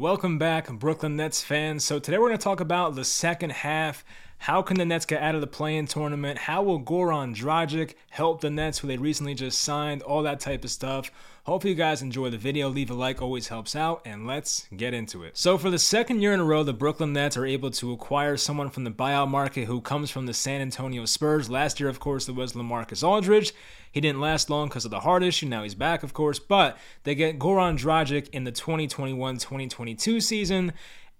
Welcome back, Brooklyn Nets fans. So today we're going to talk about the second half. How can the Nets get out of the play-in tournament? How will Goran Dragic help the Nets, who they recently just signed? All that type of stuff. Hopefully, you guys enjoy the video. Leave a like, always helps out, and let's get into it. So, for the second year in a row, the Brooklyn Nets are able to acquire someone from the buyout market who comes from the San Antonio Spurs. Last year, of course, it was Lamarcus Aldridge. He didn't last long because of the heart issue. Now he's back, of course, but they get Goran Dragic in the 2021 2022 season.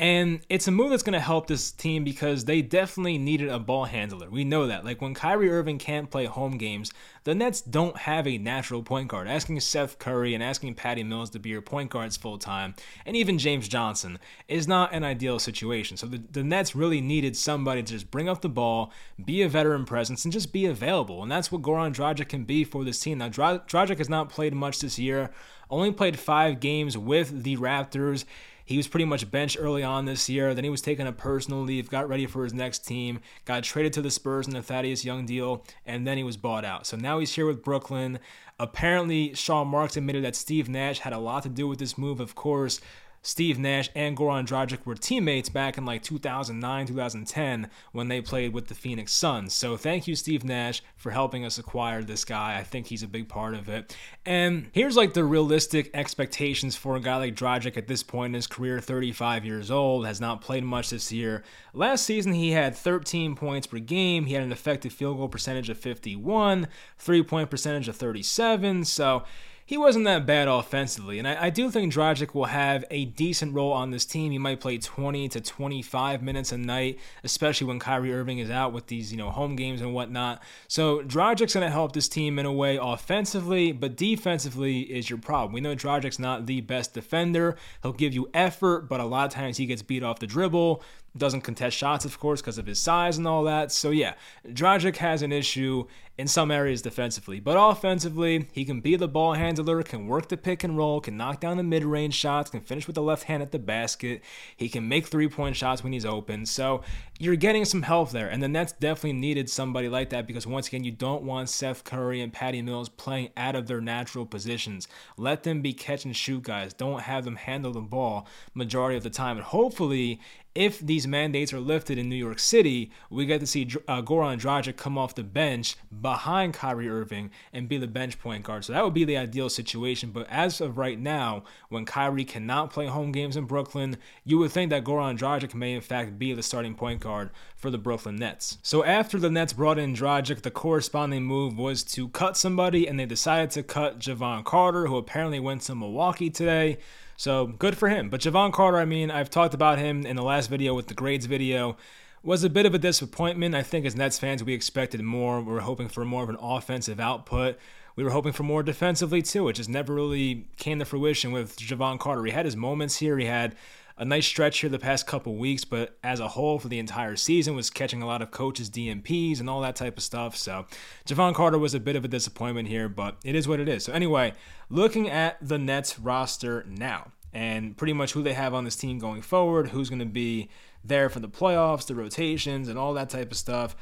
And it's a move that's going to help this team because they definitely needed a ball handler. We know that. Like when Kyrie Irving can't play home games, the Nets don't have a natural point guard. Asking Seth Curry and asking Patty Mills to be your point guards full time, and even James Johnson, is not an ideal situation. So the, the Nets really needed somebody to just bring up the ball, be a veteran presence, and just be available. And that's what Goran Dragic can be for this team. Now, Dragic has not played much this year, only played five games with the Raptors. He was pretty much benched early on this year. Then he was taking a personal leave, got ready for his next team, got traded to the Spurs in the Thaddeus Young deal, and then he was bought out. So now he's here with Brooklyn. Apparently, Sean Marks admitted that Steve Nash had a lot to do with this move, of course. Steve Nash and Goran Dragic were teammates back in like 2009, 2010 when they played with the Phoenix Suns. So thank you, Steve Nash, for helping us acquire this guy. I think he's a big part of it. And here's like the realistic expectations for a guy like Dragic at this point in his career, 35 years old, has not played much this year. Last season, he had 13 points per game. He had an effective field goal percentage of 51, three point percentage of 37. So he wasn't that bad offensively. And I, I, do think Dragic will have a decent role on this team. He might play 20 to 25 minutes a night, especially when Kyrie Irving is out with these, you know, home games and whatnot. So Dragic's going to help this team in a way offensively, but defensively is your problem. We know Dragic's not the best defender. He'll give you effort, but a lot of times he gets beat off the dribble doesn't contest shots, of course, because of his size and all that. So yeah, Dragic has an issue in some areas defensively, but offensively, he can be the ball handler, can work the pick and roll, can knock down the mid-range shots, can finish with the left hand at the basket. He can make three-point shots when he's open. So you're getting some help there, and the Nets definitely needed somebody like that because once again, you don't want Seth Curry and Patty Mills playing out of their natural positions. Let them be catch and shoot guys. Don't have them handle the ball majority of the time, and hopefully if these mandates are lifted in New York City, we get to see uh, Goran Dragic come off the bench behind Kyrie Irving and be the bench point guard. So that would be the ideal situation. But as of right now, when Kyrie cannot play home games in Brooklyn, you would think that Goran Dragic may in fact be the starting point guard for the Brooklyn Nets. So after the Nets brought in Dragic, the corresponding move was to cut somebody, and they decided to cut Jevon Carter, who apparently went to Milwaukee today. So good for him. But Jevon Carter, I mean, I've talked about him in the last video with the grades video. Was a bit of a disappointment. I think as Nets fans, we expected more. We were hoping for more of an offensive output. We were hoping for more defensively too. It just never really came to fruition with Jevon Carter. He had his moments here. He had a nice stretch here the past couple weeks, but as a whole for the entire season was catching a lot of coaches DNPs and all that type of stuff. So Jevon Carter was a bit of a disappointment here, but it is what it is. So anyway, looking at the Nets roster now and pretty much who they have on this team going forward, who's going to be there for the playoffs, the rotations, and all that type of stuff.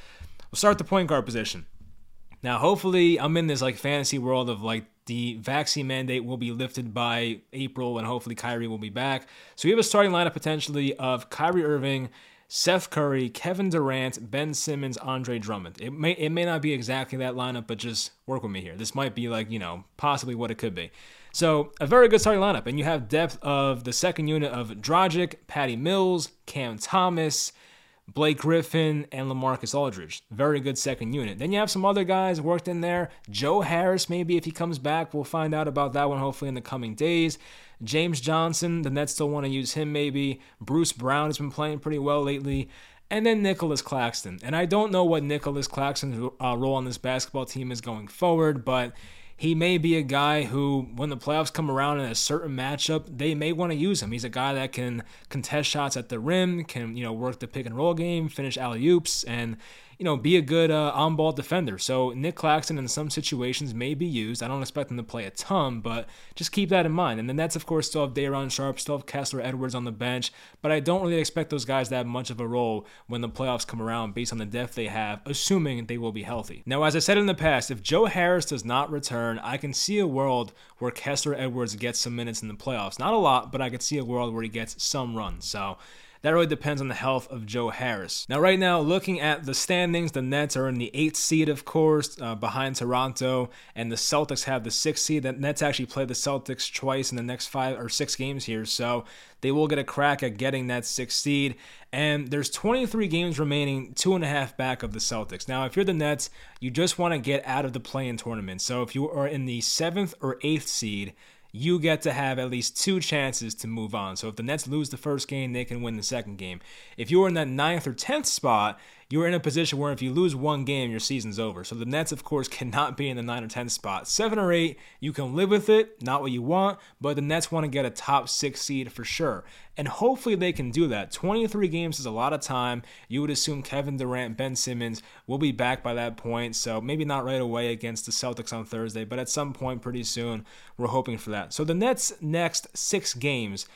We'll start the point guard position. Now, hopefully, I'm in this like fantasy world of like the vaccine mandate will be lifted by April, and hopefully Kyrie will be back. So we have a starting lineup potentially of Kyrie Irving, Seth Curry, Kevin Durant, Ben Simmons, Andre Drummond. It may it may not be exactly that lineup, but just work with me here. This might be like you know possibly what it could be. So a very good starting lineup, and you have depth of the second unit of Dragic, Patty Mills, Cam Thomas. Blake Griffin, and Lamarcus Aldridge. Very good second unit. Then you have some other guys worked in there. Joe Harris, maybe if he comes back, we'll find out about that one hopefully in the coming days. James Johnson, the Nets still want to use him maybe. Bruce Brown has been playing pretty well lately. And then Nicolas Claxton. And I don't know what Nicolas Claxton's uh, role on this basketball team is going forward, but he may be a guy who, when the playoffs come around in a certain matchup, they may want to use him. He's a guy that can contest shots at the rim, can you know work the pick and roll game, finish alley oops, and you know, be a good uh, on ball defender. So Nic Claxton in some situations may be used. I don't expect him to play a ton, but just keep that in mind. And the Nets, of course, still have Day'Ron Sharpe, still have Kessler Edwards on the bench, but I don't really expect those guys to have much of a role when the playoffs come around based on the depth they have, assuming they will be healthy. Now, as I said in the past, if Joe Harris does not return, I can see a world where Kessler Edwards gets some minutes in the playoffs. Not a lot, but I could see a world where he gets some runs. So that really depends on the health of Joe Harris. Now, right now, looking at the standings, the Nets are in the eighth seed, of course, uh, behind Toronto, and the Celtics have the sixth seed. The Nets actually play the Celtics twice in the next five or six games here, so they will get a crack at getting that sixth seed. And there's 23 games remaining, two and a half back of the Celtics. Now, if you're the Nets, you just want to get out of the play-in tournament. So if you are in the seventh or eighth seed, you get to have at least two chances to move on. So if the Nets lose the first game, they can win the second game. If you're in that ninth or tenth spot, you're in a position where if you lose one game, your season's over. So the Nets, of course, cannot be in the 9 or 10 spot. 7 or 8, you can live with it, not what you want, but the Nets want to get a top 6 seed for sure. And hopefully they can do that. 23 games is a lot of time. You would assume Kevin Durant, Ben Simmons will be back by that point. So maybe not right away against the Celtics on Thursday, but at some point pretty soon, we're hoping for that. So the Nets' next six games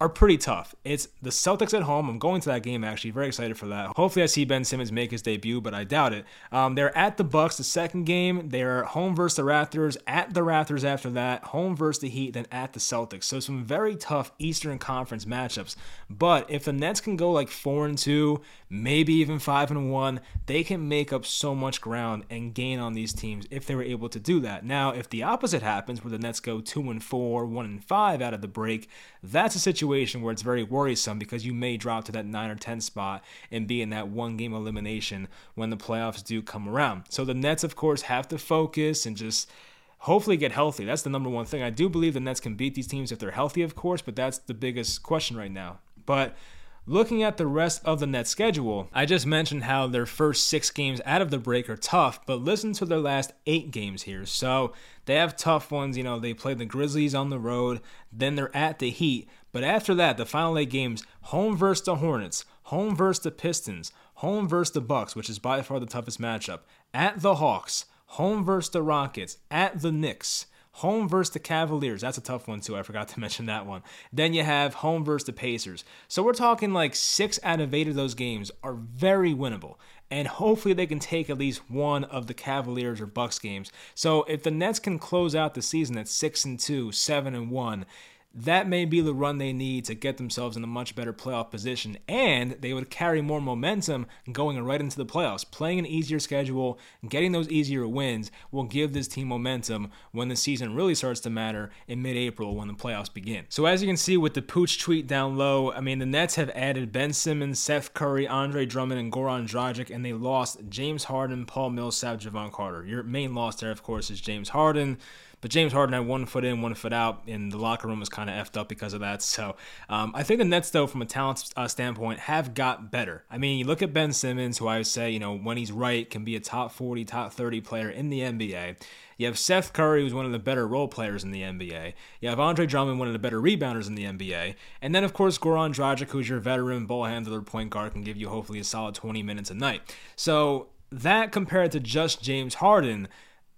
are pretty tough. It's the Celtics at home. I'm going to that game actually. Very excited for that. Hopefully, I see Ben Simmons make his debut, but I doubt it. Um, they're at the Bucks the second game. They're home versus the Raptors. At the Raptors after that. Home versus the Heat. Then at the Celtics. So some very tough Eastern Conference matchups. But if the Nets can go like four and two, maybe even five and one, they can make up so much ground and gain on these teams if they were able to do that. Now, if the opposite happens, where the Nets go two and four, one and five out of the break, that's a situation where it's very worrisome because you may drop to that 9 or 10 spot and be in that one game elimination when the playoffs do come around. So the Nets, of course, have to focus and just hopefully get healthy. That's the number one thing. I do believe the Nets can beat these teams if they're healthy, of course, but that's the biggest question right now. But Looking at the rest of the net schedule, I just mentioned how their first six games out of the break are tough, but listen to their last eight games here. So they have tough ones. You know, they play the Grizzlies on the road, then they're at the Heat. But after that, the final eight games home versus the Hornets, home versus the Pistons, home versus the Bucks, which is by far the toughest matchup, at the Hawks, home versus the Rockets, at the Knicks Home versus the Cavaliers. That's a tough one, too. I forgot to mention that one. Then you have home versus the Pacers. So we're talking like six out of eight of those games are very winnable. And hopefully they can take at least one of the Cavaliers or Bucks games. So if the Nets can close out the season at six and two, seven and one, that may be the run they need to get themselves in a much better playoff position, and they would carry more momentum going right into the playoffs. Playing an easier schedule, getting those easier wins will give this team momentum when the season really starts to matter in mid April when the playoffs begin. So, as you can see with the Pooch tweet down low, I mean, the Nets have added Ben Simmons, Seth Curry, Andre Drummond, and Goran Dragic, and they lost James Harden, Paul Millsap, Jevon Carter. Your main loss there, of course, is James Harden. But James Harden had one foot in, one foot out, and the locker room was kind of effed up because of that. So um, I think the Nets, though, from a talent uh, standpoint, have got better. I mean, you look at Ben Simmons, who I would say, you know, when he's right, can be a top 40, top 30 player in the NBA. You have Seth Curry, who's one of the better role players in the NBA. You have Andre Drummond, one of the better rebounders in the NBA. And then, of course, Goran Dragic, who's your veteran ball handler point guard, can give you hopefully a solid 20 minutes a night. So that compared to just James Harden,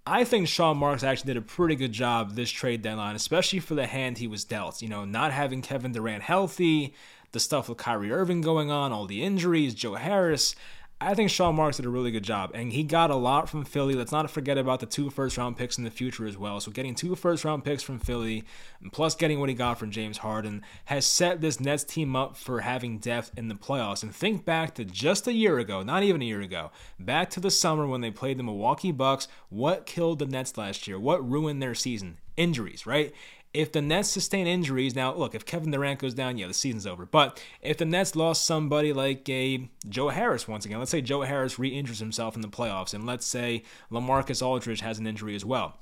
I think Sean Marks actually did a pretty good job this trade deadline, especially for the hand he was dealt. You know, not having Kevin Durant healthy, the stuff with Kyrie Irving going on, all the injuries, Joe Harris. I think Sean Marks did a really good job, and he got a lot from Philly. Let's not forget about the two first round picks in the future as well. So, getting two first round picks from Philly, plus getting what he got from James Harden, has set this Nets team up for having depth in the playoffs. And think back to just a year ago, not even a year ago, back to the summer when they played the Milwaukee Bucks. What killed the Nets last year? What ruined their season? Injuries, right? If the Nets sustain injuries, now look, if Kevin Durant goes down, yeah, the season's over. But if the Nets lost somebody like a Joe Harris once again, let's say Joe Harris re-injures himself in the playoffs, and let's say LaMarcus Aldridge has an injury as well.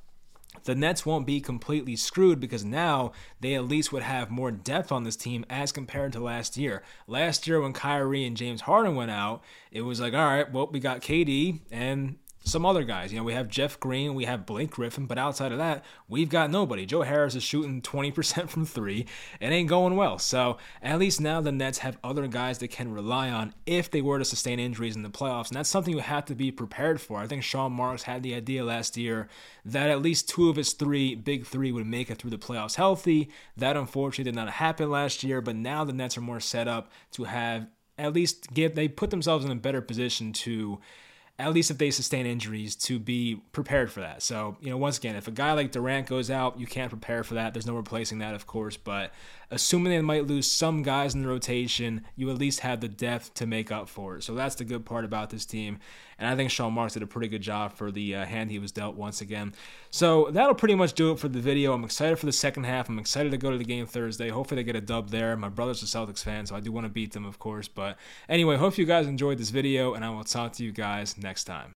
The Nets won't be completely screwed because now they at least would have more depth on this team as compared to last year. Last year, when Kyrie and James Harden went out, it was like, all right, well, we got KD and some other guys. You know, we have Jeff Green, we have Blake Griffin, but outside of that, we've got nobody. Joe Harris is shooting 20% from three. It ain't going well. So at least now the Nets have other guys they can rely on if they were to sustain injuries in the playoffs. And that's something you have to be prepared for. I think Sean Marks had the idea last year that at least two of his three, big three, would make it through the playoffs healthy. That unfortunately did not happen last year, but now the Nets are more set up to have at least give they put themselves in a better position to at least if they sustain injuries, to be prepared for that. So, you know, once again, if a guy like Durant goes out, you can't prepare for that. There's no replacing that, of course. But assuming they might lose some guys in the rotation, you at least have the depth to make up for it. So that's the good part about this team. And I think Sean Marks did a pretty good job for the uh, hand he was dealt once again. So that'll pretty much do it for the video. I'm excited for the second half. I'm excited to go to the game Thursday. Hopefully they get a dub there. My brother's a Celtics fan, so I do want to beat them, of course. But anyway, hope you guys enjoyed this video, and I will talk to you guys next time.